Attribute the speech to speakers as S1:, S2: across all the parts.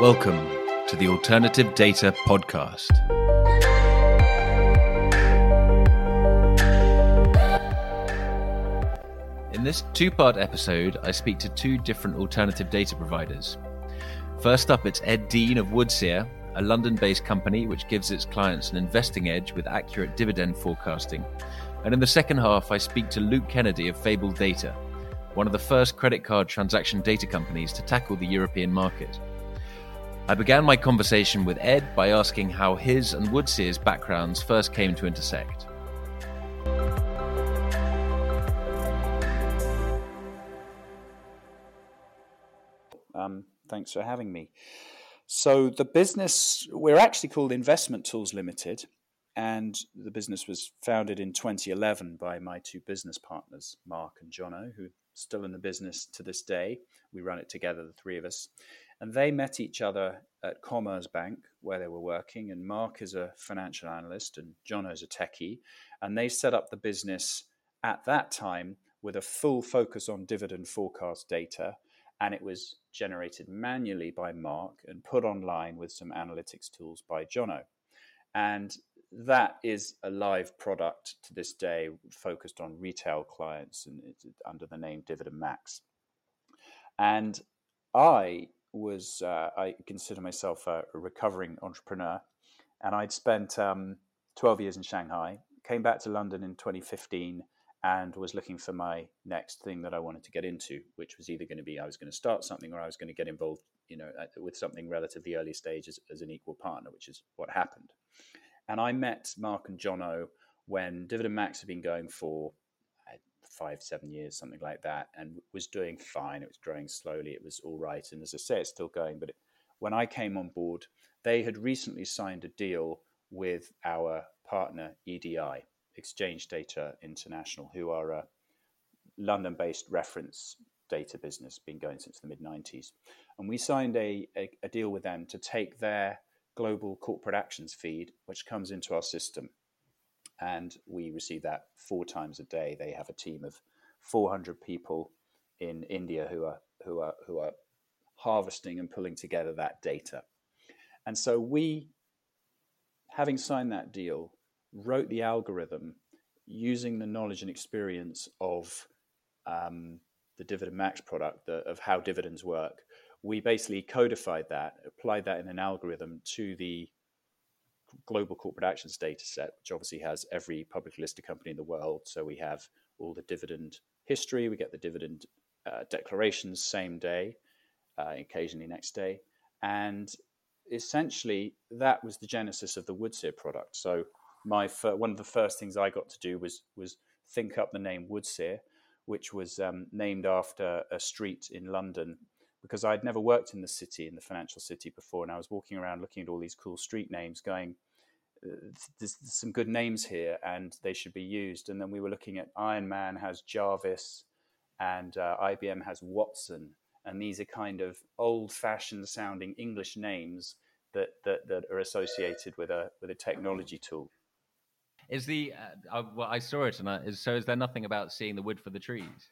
S1: Welcome to the Alternative Data Podcast. In this two part episode, I speak to two different alternative data providers. First up, it's Ed Dean of Woodseer, a London based company which gives its clients an investing edge with accurate dividend forecasting. And in the second half, I speak to Luke Kennedy of Fable Data, one of the first credit card transaction data companies to tackle the European market. I began my conversation with Ed by asking how his and Woodseer's backgrounds first came to intersect.
S2: Um, thanks for having me. So, the business, we're actually called Investment Tools Limited, and the business was founded in 2011 by my two business partners, Mark and Jono, who are still in the business to this day. We run it together, the three of us. And they met each other at Commerzbank, where they were working. And Mark is a financial analyst, and John is a techie. And they set up the business at that time with a full focus on dividend forecast data. And it was generated manually by Mark and put online with some analytics tools by Jono. And that is a live product to this day, focused on retail clients and under the name Dividend Max. And I was uh, I consider myself a, recovering entrepreneur, and I'd spent um, 12 years in Shanghai. Came back to London in 2015 and was looking for my next thing that I wanted to get into, which was either going to be I was going to start something or I was going to get involved, you know, with something relatively early stage as, as an equal partner, which is what happened. And I met Mark and Jono when Dividend Max had been going for five, seven years, something like that, and was doing fine. It was growing slowly. It was all right. And as I say, it's still going. But it, when I came on board, they had recently signed a deal with our partner, EDI, Exchange Data International, who are a London based reference data business, been going since the mid 90s. And we signed a, a, a deal with them to take their global corporate actions feed, which comes into our system and we receive that four times a day. They have a team of 400 people in India who are who are who are harvesting and pulling together that data. And so we, having signed that deal, wrote the algorithm using the knowledge and experience of um, the Dividend Max product, the, of how dividends work. We basically codified that, applied that in an algorithm to the global corporate actions data set, which obviously has every publicly listed company in the world. So we have all the dividend history, we get the dividend uh, declarations same day, uh, occasionally next day. And essentially, that was the genesis of the Woodseer product. So my fir- one of the first things I got to do was was think up the name Woodseer, which was um, named after a street in London because I'd never worked in the city, in the financial city before, and I was walking around looking at all these cool street names, going, uh, there's, there's, some good names here, and they should be used. And then we were looking at Iron Man has Jarvis, and uh, IBM has Watson, and these are kind of old-fashioned sounding English names that, that that are associated with a with a technology tool.
S1: Is the uh, well, I saw it, and I, so is there nothing about seeing the wood for the trees?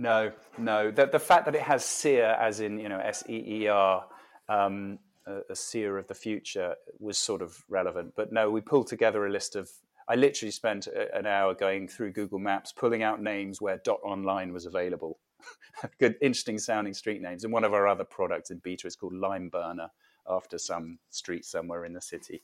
S2: No, no. The, the fact that it has seer, as in you know S E E R, um, a, a seer of the future, was sort of relevant. But no, we pulled together a list of. I literally spent a, an hour going through Google Maps, pulling out names where dot online was available. Good, interesting sounding street names. And one of our other products in beta is called Lime Burner, after some street somewhere in the city.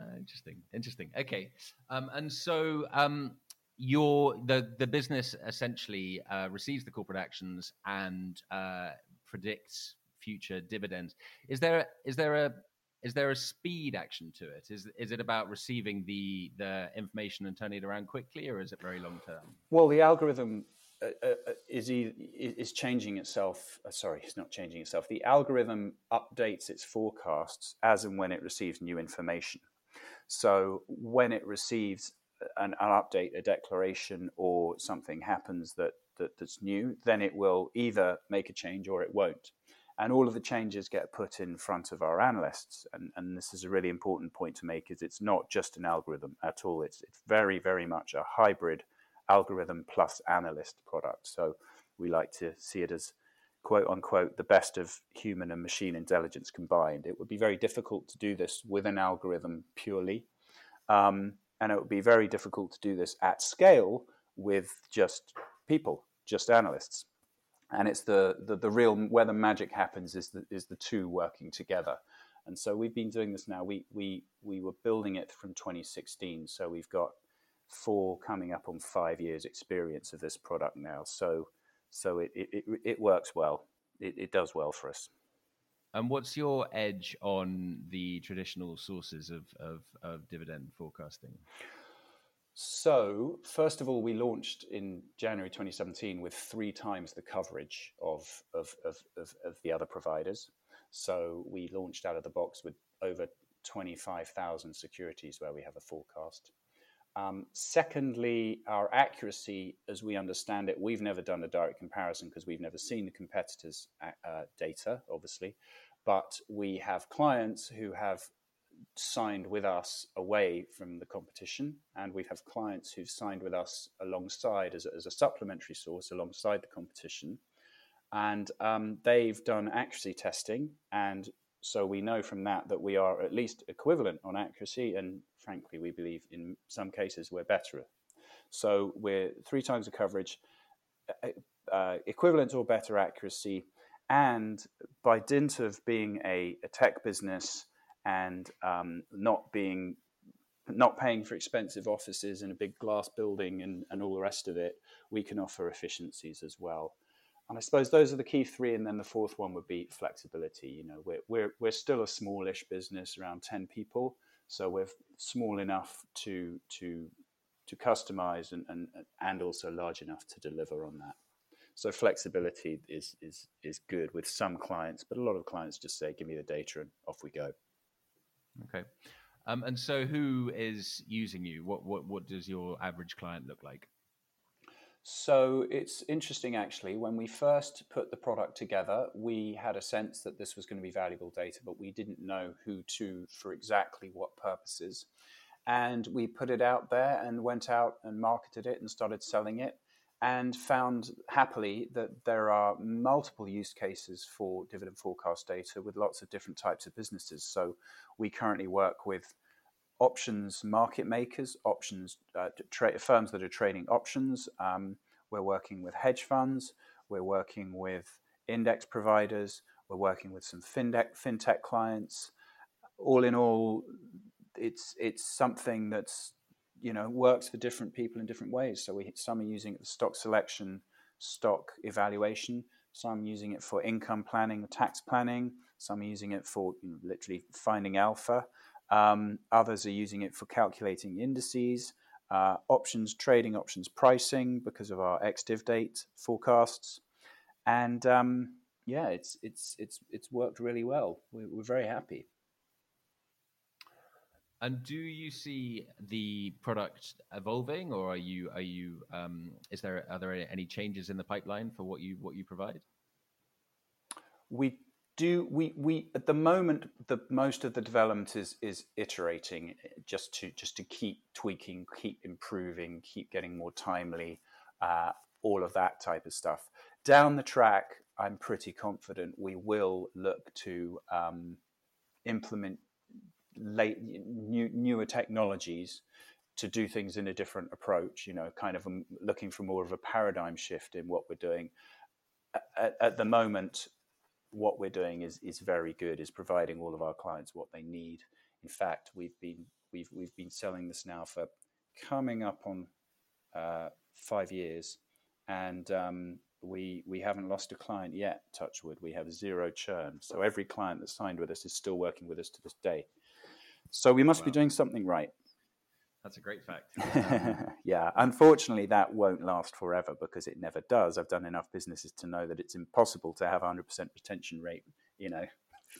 S1: Uh, interesting, interesting. Okay, um, and so um, your the the business essentially uh, receives the corporate actions and uh, predicts future dividends. Is there is there a is there a speed action to it? Is is it about receiving the the information and turning it around quickly, or is it very long term?
S2: Well, the algorithm uh, uh, uh is is changing itself. Uh, sorry, it's not changing itself. The algorithm updates its forecasts as and when it receives new information. So when it receives an, an update, a declaration, or something happens that, that that's new, then it will either make a change or it won't. And all of the changes get put in front of our analysts. And, and this is a really important point to make: is it's not just an algorithm at all. It's it's very very much a hybrid algorithm plus analyst product. So we like to see it as quote unquote the best of human and machine intelligence combined. It would be very difficult to do this with an algorithm purely. Um, and it would be very difficult to do this at scale with just people, just analysts. And it's the, the, the real where the magic happens is the, is the two working together. And so we've been doing this now. We, we, we were building it from 2016. So we've got four coming up on five years experience of this product now. So, so it, it, it works well. It, it does well for us.
S1: And what's your edge on the traditional sources of, of, of, dividend forecasting?
S2: So, first of all, we launched in January 2017 with three times the coverage of, of, of, of, the other providers. So, we launched out of the box with over 25,000 securities where we have a forecast. Um, secondly, our accuracy, as we understand it, we've never done a direct comparison because we've never seen the competitors' uh, data, obviously. But we have clients who have signed with us away from the competition, and we have clients who've signed with us alongside as a, as a supplementary source alongside the competition. And um, they've done accuracy testing, and so we know from that that we are at least equivalent on accuracy, and frankly, we believe in some cases we're better. So we're three times the coverage, uh, uh, equivalent or better accuracy, and by dint of being a, a tech business and um, not being not paying for expensive offices in a big glass building and, and all the rest of it, we can offer efficiencies as well. And I suppose those are the key three. And then the fourth one would be flexibility. You know, we're, we're, we're still a smallish business, around 10 people. So we're small enough to, to, to customize and, and, and also large enough to deliver on that. So flexibility is, is, is good with some clients, but a lot of clients just say, give me the data and off we go.
S1: Okay. Um, and so who is using you? What, what, what does your average client look like?
S2: So it's interesting actually. When we first put the product together, we had a sense that this was going to be valuable data, but we didn't know who to for exactly what purposes. And we put it out there and went out and marketed it and started selling it and found happily that there are multiple use cases for dividend forecast data with lots of different types of businesses. So we currently work with options market makers, options uh, tra- firms that are trading options. Um, we're working with hedge funds. We're working with index providers. We're working with some fintech, fintech clients. All in all, it's it's something that's you know works for different people in different ways. So we some are using stock selection, stock evaluation. Some using it for income planning, tax planning. Some are using it for you know, literally finding alpha. Um, others are using it for calculating indices, uh, options trading, options pricing because of our ex-div date forecasts, and um, yeah, it's it's it's it's worked really well. We're, we're very happy.
S1: And do you see the product evolving, or are you are you um, is there are there any changes in the pipeline for what you what you provide?
S2: We do we we at the moment the most of the development is is iterating just to just to keep tweaking keep improving keep getting more timely uh, all of that type of stuff. Down the track i'm pretty confident we will look to um, implement late new, newer technologies to do things in a different approach you know kind of um, looking for more of a paradigm shift in what we're doing. At, at the moment what we're doing is is very good. Is providing all of our clients what they need. In fact, we've been we've we've been selling this now for coming up on uh, five years, and um, we we haven't lost a client yet. Touchwood, we have zero churn. So every client that signed with us is still working with us to this day. So we must wow. be doing something right.
S1: That's a great fact.
S2: yeah, unfortunately, that won't last forever because it never does. I've done enough businesses to know that it's impossible to have 100% retention rate, you know,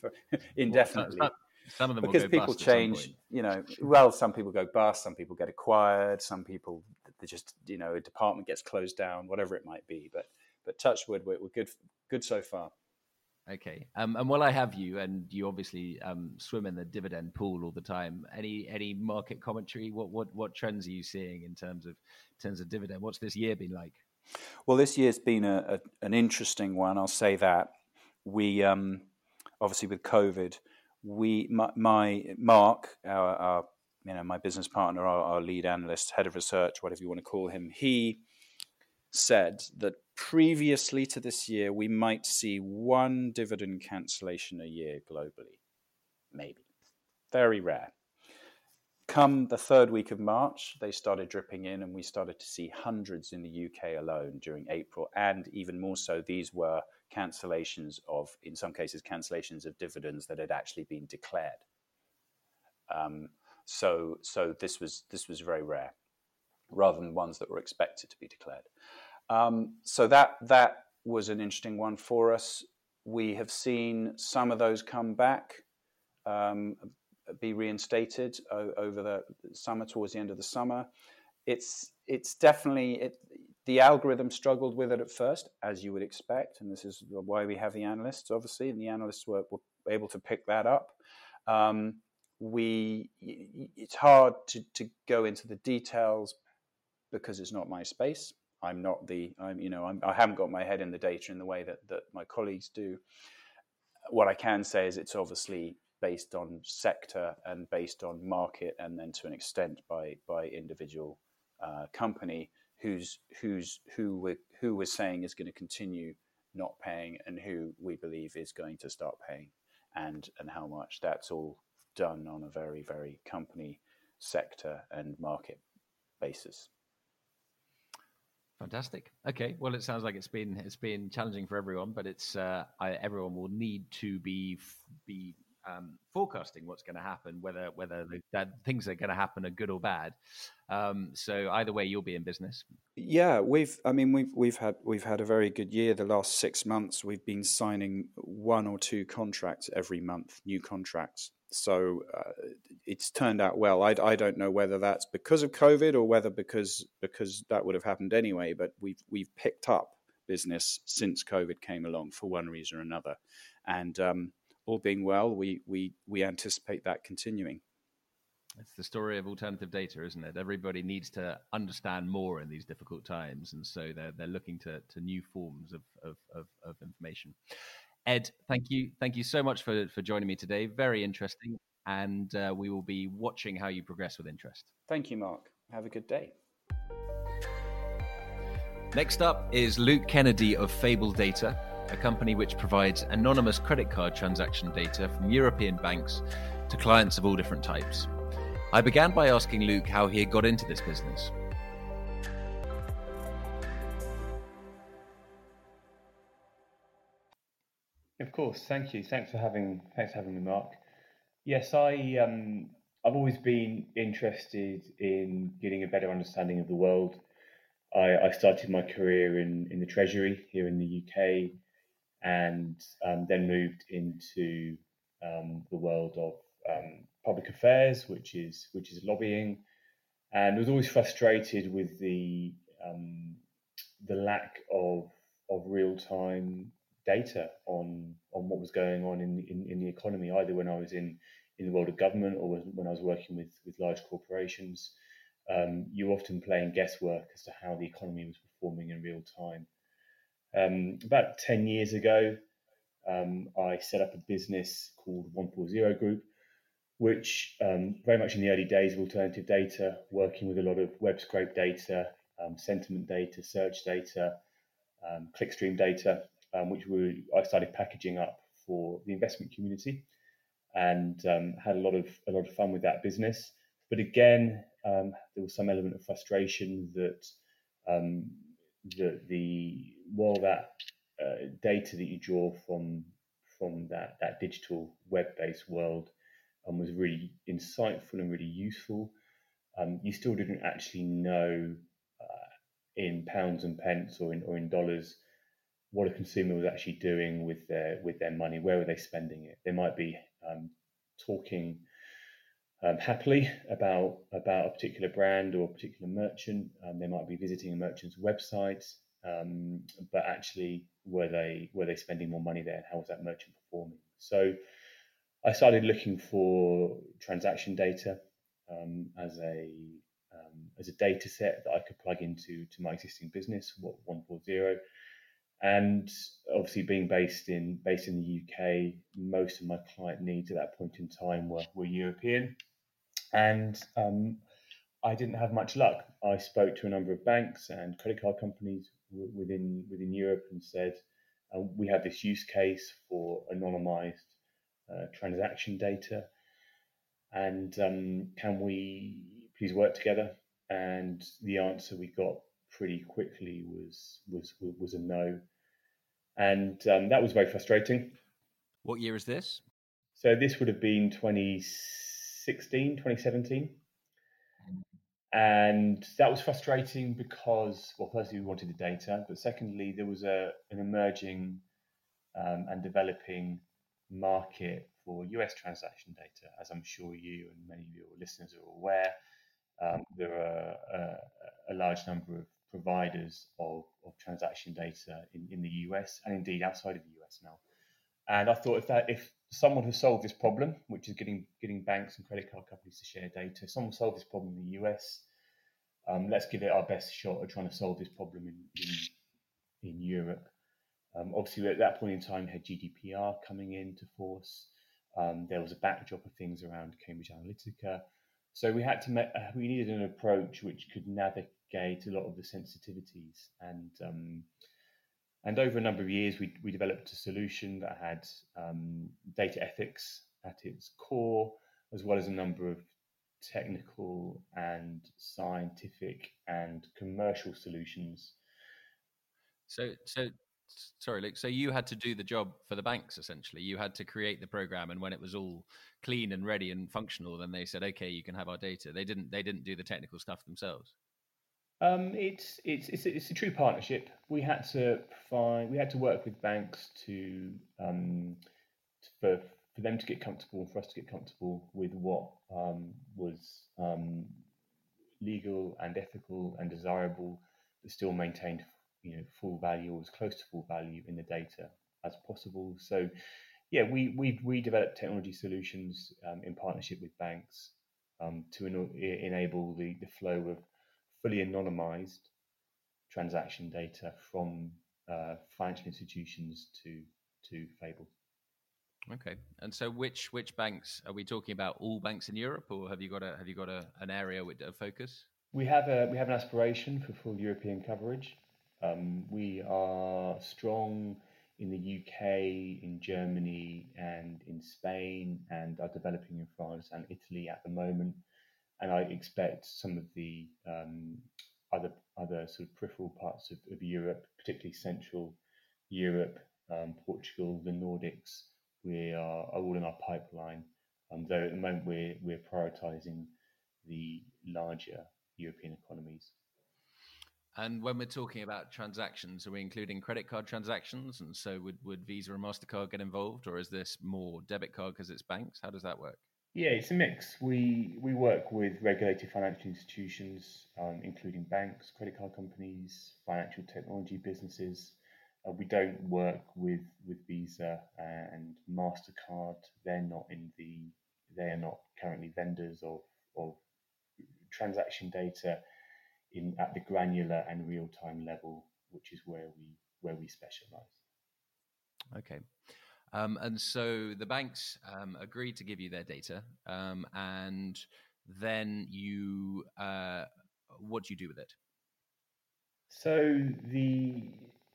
S2: indefinitely. Well,
S1: some of them
S2: because people change, you know. Well, some people go bust, some people get acquired, some people they just, you know, a department gets closed down, whatever it might be. But but touchwood, we're, we're good, good so far.
S1: Okay. Um, and while I have you, and you obviously um, swim in the dividend pool all the time, any any market commentary? What what what trends are you seeing in terms of in terms of dividend? What's this year been like?
S2: Well, this year's been a, a, an interesting one. I'll say that we um, obviously with COVID, we my, my Mark, our, our, you know my business partner, our, our lead analyst, head of research, whatever you want to call him, he said that previously to this year we might see one dividend cancellation a year globally, maybe very rare. Come the third week of March, they started dripping in, and we started to see hundreds in the UK alone during April, and even more so, these were cancellations of, in some cases, cancellations of dividends that had actually been declared. Um, so, so this was this was very rare, rather than ones that were expected to be declared. Um, so that that was an interesting one for us. We have seen some of those come back. Um, be reinstated over the summer, towards the end of the summer. It's it's definitely it, the algorithm struggled with it at first, as you would expect, and this is why we have the analysts, obviously, and the analysts were, were able to pick that up. Um, we it's hard to, to go into the details because it's not my space. I'm not the I'm you know I'm, I have not got my head in the data in the way that that my colleagues do. What I can say is it's obviously based on sector and based on market, and then to an extent by by individual uh, company who's who's who we're who we're saying is going to continue not paying and who we believe is going to start paying, and and how much. That's all done on a very very company sector and market basis.
S1: Fantastic. Okay. Well, it sounds like it's been it's been challenging for everyone, but it's uh, I, everyone will need to be be um, forecasting what's going to happen, whether whether the, that things are going to happen are good or bad. Um, so either way, you'll be in business.
S2: Yeah, we've. I mean, we've we've had we've had a very good year. The last six months, we've been signing one or two contracts every month, new contracts. So uh, it's turned out well. I, I don't know whether that's because of COVID or whether because because that would have happened anyway. But we've we've picked up business since COVID came along for one reason or another, and um, all being well, we we we anticipate that continuing.
S1: It's the story of alternative data, isn't it? Everybody needs to understand more in these difficult times, and so they're they're looking to to new forms of of, of, of information. Ed, thank you, thank you so much for for joining me today. Very interesting, and uh, we will be watching how you progress with interest.
S2: Thank you, Mark. Have a good day.
S1: Next up is Luke Kennedy of Fable Data a company which provides anonymous credit card transaction data from European banks to clients of all different types. I began by asking Luke how he had got into this business.
S3: Of course, thank you. Thanks for having thanks for having me, Mark. Yes, I um, I've always been interested in getting a better understanding of the world. I, I started my career in, in the Treasury here in the UK and um, then moved into um, the world of um, public affairs, which is which is lobbying, and was always frustrated with the um, the lack of of real time data on on what was going on in, in, in the economy, either when I was in in the world of government or when I was working with with large corporations. Um, you often playing guesswork as to how the economy was performing in real time. Um, about 10 years ago, um, I set up a business called 140 Group, which um, very much in the early days of alternative data, working with a lot of web scrape data, um, sentiment data, search data, um, clickstream data, um, which we, I started packaging up for the investment community, and had a lot of a lot of fun with that business. But again, there was some element of frustration that the the while that uh, data that you draw from from that that digital web based world um, was really insightful and really useful, um, you still didn't actually know uh, in pounds and pence or in or in dollars what a consumer was actually doing with their with their money. Where were they spending it? They might be um, talking um, happily about about a particular brand or a particular merchant. Um, they might be visiting a merchant's website, um, but actually, were they were they spending more money there? And How was that merchant performing? So, I started looking for transaction data um, as a um, as a data set that I could plug into to my existing business, what 140. And obviously, being based in based in the UK, most of my client needs at that point in time were, were European, and um, I didn't have much luck. I spoke to a number of banks and credit card companies w- within within Europe and said, uh, "We have this use case for anonymized uh, transaction data, and um, can we please work together?" And the answer we got pretty quickly was was was a no and um, that was very frustrating.
S1: What year is this?
S3: So this would have been 2016, 2017. And that was frustrating because, well, firstly, we wanted the data, but secondly, there was a, an emerging um, and developing market for US transaction data. As I'm sure you and many of your listeners are aware, um, there are a, a large number of providers of, of transaction data in, in the US and indeed outside of the US now. And I thought if that if someone has solved this problem, which is getting getting banks and credit card companies to share data, someone solved this problem in the US, um, let's give it our best shot at trying to solve this problem in in, in Europe. Um, obviously, at that point in time, had GDPR coming into force. Um, there was a backdrop of things around Cambridge Analytica. So we had to uh, we needed an approach which could navigate a lot of the sensitivities. And um, and over a number of years, we, we developed a solution that had um, data ethics at its core, as well as a number of technical and scientific and commercial solutions.
S1: So, so sorry, Luke. So you had to do the job for the banks essentially. You had to create the program, and when it was all clean and ready and functional, then they said, "Okay, you can have our data." They didn't. They didn't do the technical stuff themselves.
S3: Um, it's, it's it's it's a true partnership. We had to find we had to work with banks to um, for for them to get comfortable, for us to get comfortable with what um, was um, legal and ethical and desirable, but still maintained you know full value or as close to full value in the data as possible. So yeah, we we we developed technology solutions um, in partnership with banks um, to en- enable the the flow of fully anonymized transaction data from uh, financial institutions to to Fable.
S1: Okay, and so which which banks are we talking about? All banks in Europe, or have you got a have you got a, an area with a focus?
S3: We have a we have an aspiration for full European coverage. Um, we are strong in the UK, in Germany, and in Spain, and are developing in France and Italy at the moment and I expect some of the um, other other sort of peripheral parts of, of Europe, particularly Central Europe, um, Portugal, the Nordics, we are, are all in our pipeline. Um, though at the moment we're we're prioritising the larger European economies.
S1: And when we're talking about transactions, are we including credit card transactions? And so would, would Visa and MasterCard get involved, or is this more debit card because it's banks? How does that work?
S3: Yeah, it's a mix. We we work with regulated financial institutions, um, including banks, credit card companies, financial technology businesses. Uh, we don't work with with Visa and Mastercard. They're not in the. They are not currently vendors of of transaction data in at the granular and real time level, which is where we where we specialize.
S1: Okay. Um, and so the banks um, agreed to give you their data, um, and then you, uh, what do you do with it?
S3: So the,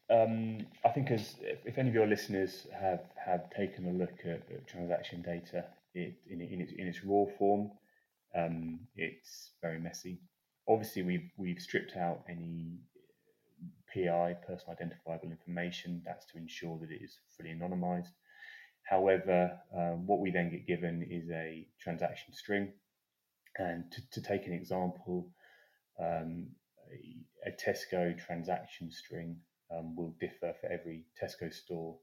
S3: um, I think as if any of your listeners have have taken a look at, at transaction data, it in, in, its in its raw form, um, it's very messy. Obviously, we've we've stripped out any PI, personal identifiable information. That's to ensure that it is fully anonymized. However, um, what we then get given is a transaction string. And to, to take an example, um, a, a, Tesco transaction string um, will differ for every Tesco store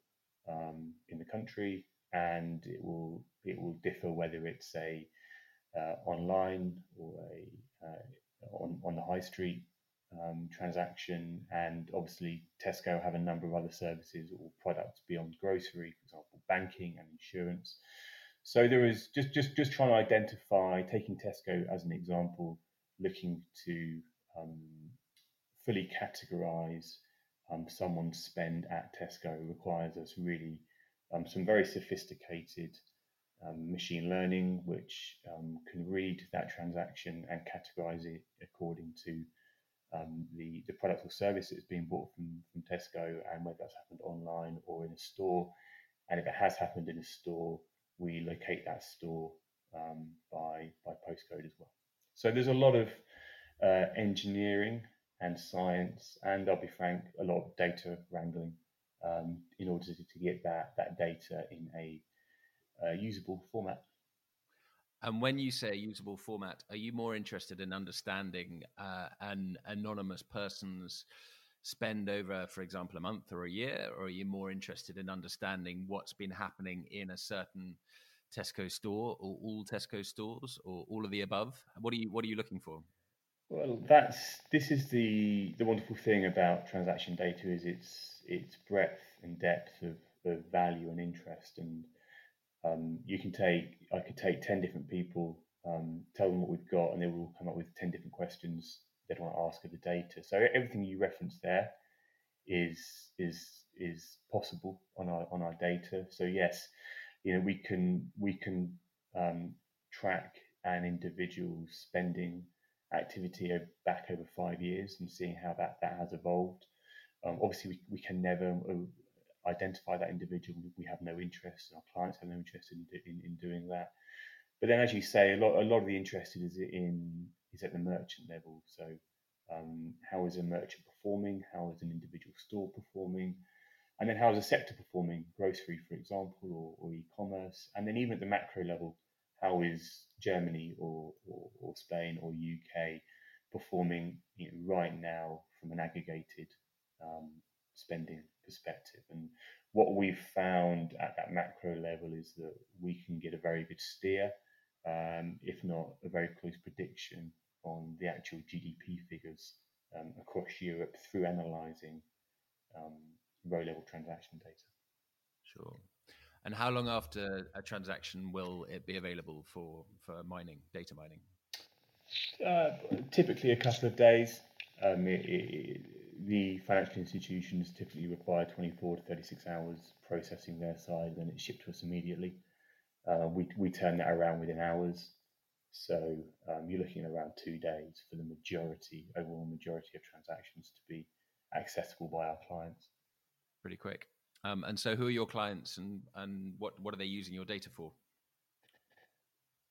S3: um, in the country, and it will it will differ whether it's a uh, online or a uh, on on the high street um, transaction, and obviously Tesco have a number of other services or products beyond grocery, for example, banking and insurance. So there is just just just trying to identify, taking Tesco as an example, looking to um, fully categorize um, someone's spend at Tesco requires us really um, some very sophisticated um, machine learning, which um, can read that transaction and categorize it according to um, the, the product or service that's being bought from, from Tesco and whether that's happened online or in a store. And if it has happened in a store, we locate that store um, by, by postcode as well. So there's a lot of uh, engineering and science, and I'll be frank, a lot of data wrangling um, in order to, get that, that data in a uh, usable format.
S1: And when you say usable format, are you more interested in understanding uh, an anonymous person's spend over, for example, a month or a year, or are you more interested in understanding what's been happening in a certain Tesco store, or all Tesco stores, or all of the above? What are you What are you looking for?
S3: Well, that's this is the the wonderful thing about transaction data is its its breadth and depth of, of value and interest, and um, you can take I could take ten different people, um, tell them what we've got, and they will come up with ten different questions they'd want to ask of the data. So everything you reference there is is is possible on our on our data. So yes, you know we can we can um, track an individual's spending activity back over five years and seeing how that, that has evolved. Um, obviously, we, we can never uh, identify that individual. We have no interest, our clients have no interest in, in, in doing that. But then, as you say, a lot, a lot of the interest is in is at the merchant level. So, um, how is a merchant performing? How is an individual store performing? And then, how is a sector performing? Grocery, for example, or, or e-commerce. And then, even at the macro level, how is Germany or, or, or Spain or UK performing you know, right now from an aggregated um, spending perspective. And what we've found at that macro level is that we can get a very good steer, um, if not a very close prediction on the actual GDP figures um, across Europe through analysing um, row level transaction data.
S1: Sure. And how long after a transaction will it be available for, for mining, data mining?
S3: Uh, typically a couple of days. Um, it, it, the financial institutions typically require 24 to 36 hours processing their side, then it's shipped to us immediately. Uh, we, we turn that around within hours. So um, you're looking at around two days for the majority, overall majority of transactions to be accessible by our clients.
S1: Pretty quick. Um, and so, who are your clients, and and what what are they using your data for?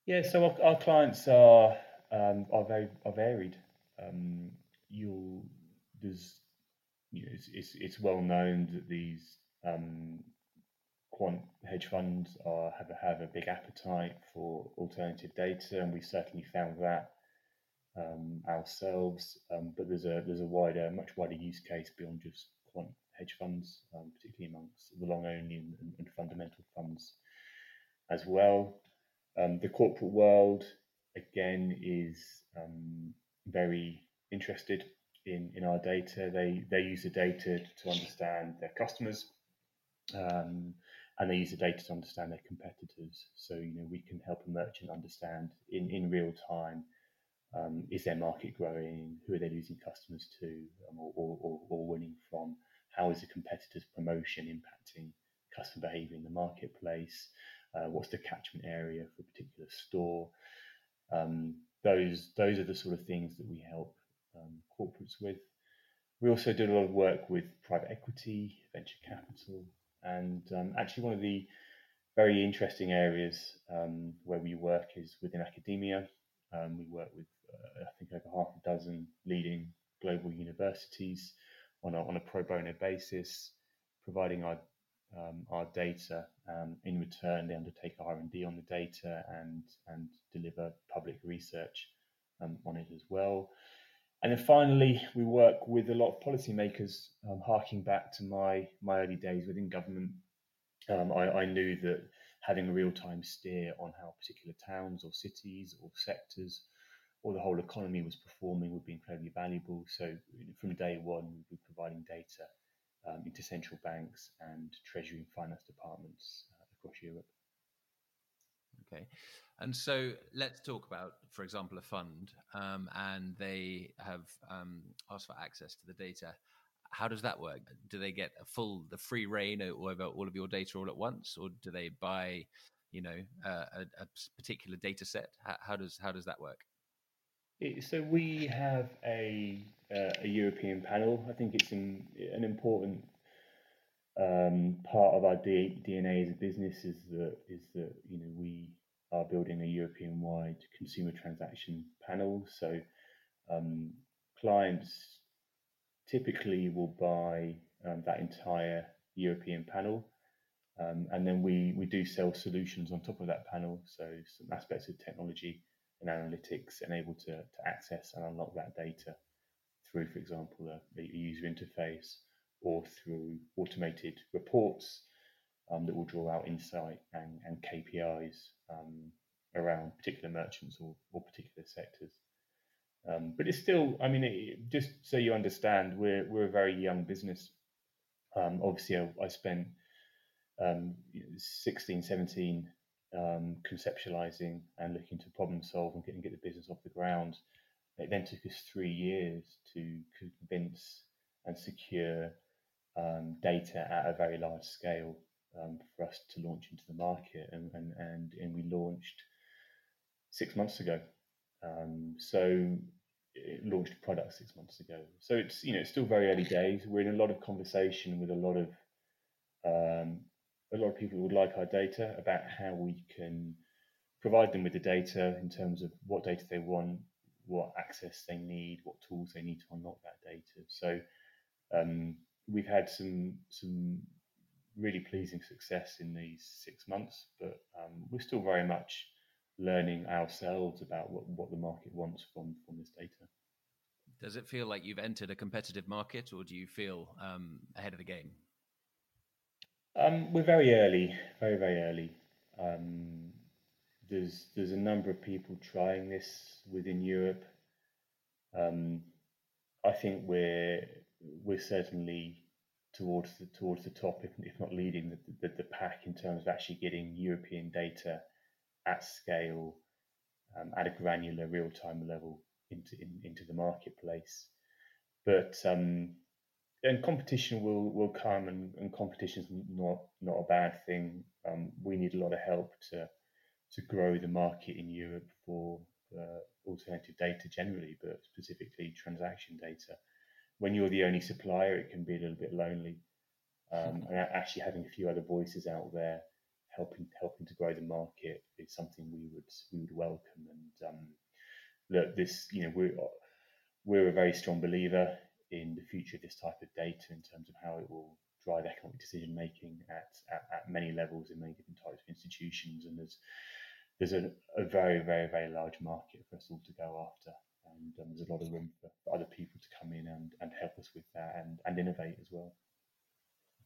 S3: Yeah, so our, our clients are um, are very are varied. Um, you'll there's you know, it's, it's, it's well known that these um, quant hedge funds are have a, have a big appetite for alternative data, and we certainly found that um, ourselves. Um, but there's a there's a wider, much wider use case beyond just quant hedge funds, um, particularly amongst the long only and, and, fundamental funds as well. Um, the corporate world, again, is um, very interested in, in our data. They, they use the data to understand their customers. Um, and they use the data to understand their competitors. So, you know, we can help a merchant understand in, in real time um, is their market growing? Who are they losing customers to um, or, or, or, winning from? how is a competitor's promotion impacting customer behavior in the marketplace? Uh, what's the catchment area for a particular store? Um, those those are the sort of things that we help um, corporates with. We also do a lot of work with private equity, venture capital, and um, actually one of the very interesting areas um, where we work is within academia. Um, we work with uh, I think over half a dozen leading global universities on a, on a pro bono basis, providing our um, our data. Um, in return, they undertake R and D on the data and and deliver public research um, on it as well. And then finally, we work with a lot of policymakers. Um, harking back to my my early days within government, um, I, I knew that having a real time steer on how particular towns or cities or sectors or the whole economy was performing would be incredibly valuable. So from day one, we'd be providing data um, into central banks and treasury and finance departments uh, across Europe.
S1: Okay. And so let's talk about, for example, a fund, um, and they have um, asked for access to the data. How does that work? Do they get a full, the free reign over all of your data all at once, or do they buy, you know, a, a, particular data set? How, how, does how does that work?
S3: So we have a uh, a European panel. I think it's an, an important um, part of our DNA as a business is that is that you know we are building a European-wide consumer transaction panel. So um, clients typically will buy um, that entire European panel. Um, and then we, we do sell solutions on top of that panel. So some aspects of technology and analytics enable to, to access and unlock that data through, for example, a, a user interface or through automated reports um, that will draw out insight and, and KPIs um, around particular merchants or, or particular sectors. Um, but it's still, I mean, it, just so you understand, we're, we're a very young business. Um, obviously, I, I spent um, 16, 17 um, conceptualizing and looking to problem solve and get, and get the business off the ground. It then took us three years to convince and secure um, data at a very large scale um, for us to launch into the market, and and and, and we launched six months ago. Um, so it launched a product six months ago. So it's you know it's still very early days. We're in a lot of conversation with a lot of um, a lot of people who would like our data about how we can provide them with the data in terms of what data they want, what access they need, what tools they need to unlock that data. So um, we've had some some really pleasing success in these six months, but um, we're still very much learning ourselves about what, what the market wants from from this data.
S1: Does it feel like you've entered a competitive market, or do you feel um, ahead of the game?
S3: Um, we're very early, very very early. Um, there's there's a number of people trying this within Europe. Um, I think we're we're certainly towards the towards the top, if, if not leading the, the, the, pack in terms of actually getting European data at scale, um, at a granular real time level into in, into the marketplace. But um, and competition will will come, and, and competition is not not a bad thing. Um, we need a lot of help to to grow the market in Europe for uh, alternative data generally, but specifically transaction data when you're the only supplier, it can be a little bit lonely. Um, and actually having a few other voices out there helping helping to grow the market is something we would we would welcome. And um, look, this you know we're we're a very strong believer in the future of this type of data in terms of how it will drive economic decision making at, at, at many levels in many different types of institutions. And there's there's a, a very very very large market for us all to go after and um, there's a lot of room for, for, other people to come in and, and help us with that and, and innovate as well.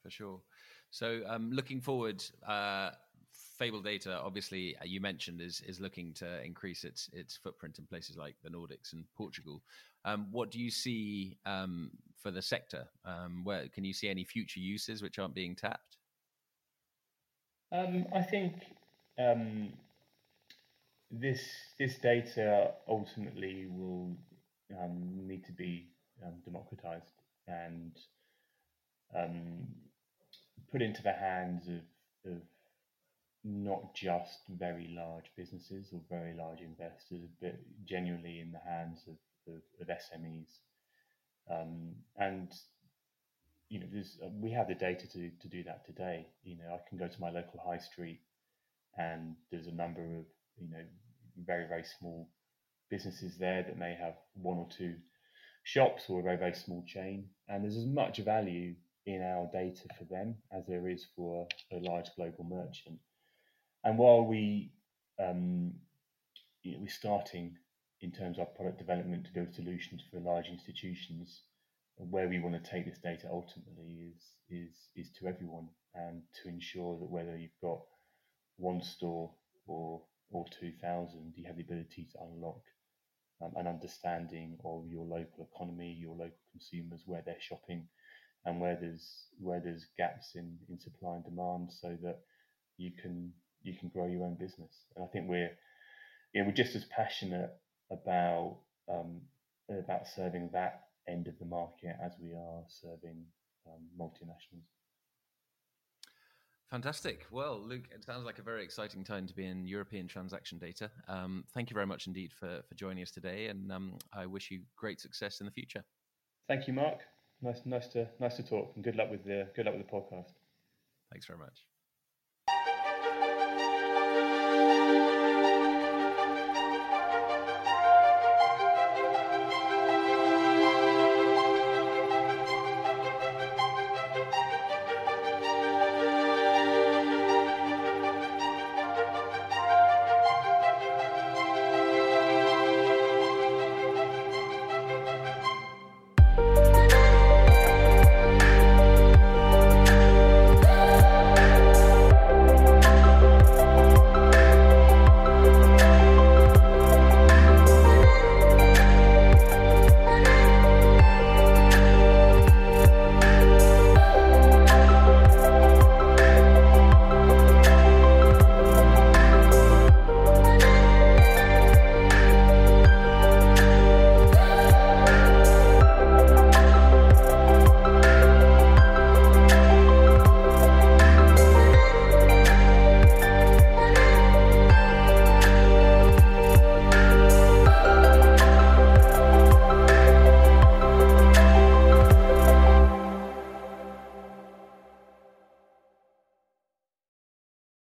S1: For sure. So, um, looking forward, uh, Fable Data, obviously, uh, you mentioned is is looking to increase its its footprint in places like the Nordics and Portugal. Um, what do you see um, for the sector? Um, where can you see any future uses which aren't being tapped?
S3: Um, I think um, this this data ultimately will um, need to be um, democratized and um, put into the hands of, of not just very large businesses or very large investors, but genuinely in the hands of, of, of SMEs. Um, and you know, there's, uh, we have the data to, to do that today. You know, I can go to my local high street, and there's a number of you know, very, very small businesses there that may have one or two shops or a very, very small chain. And there's as much value in our data for them as there is for a large global merchant. And while we um, you know, we're starting in terms of product development to build solutions for large institutions, where we want to take this data ultimately is is is to everyone and to ensure that whether you've got one store or or 2000, you have the ability to unlock um, an understanding of your local economy, your local consumers, where they're shopping, and where there's where there's gaps in, in supply and demand, so that you can you can grow your own business. And I think we're you know, we're just as passionate about um, about serving that end of the market as we are serving um, multinationals.
S1: Fantastic. Well, Luke, it sounds like a very exciting time to be in European transaction data. Um, thank you very much indeed for, for joining us today, and um, I wish you great success in the future.
S3: Thank you, Mark. Nice, nice to nice to talk, and good luck with the good luck with the podcast.
S1: Thanks very much.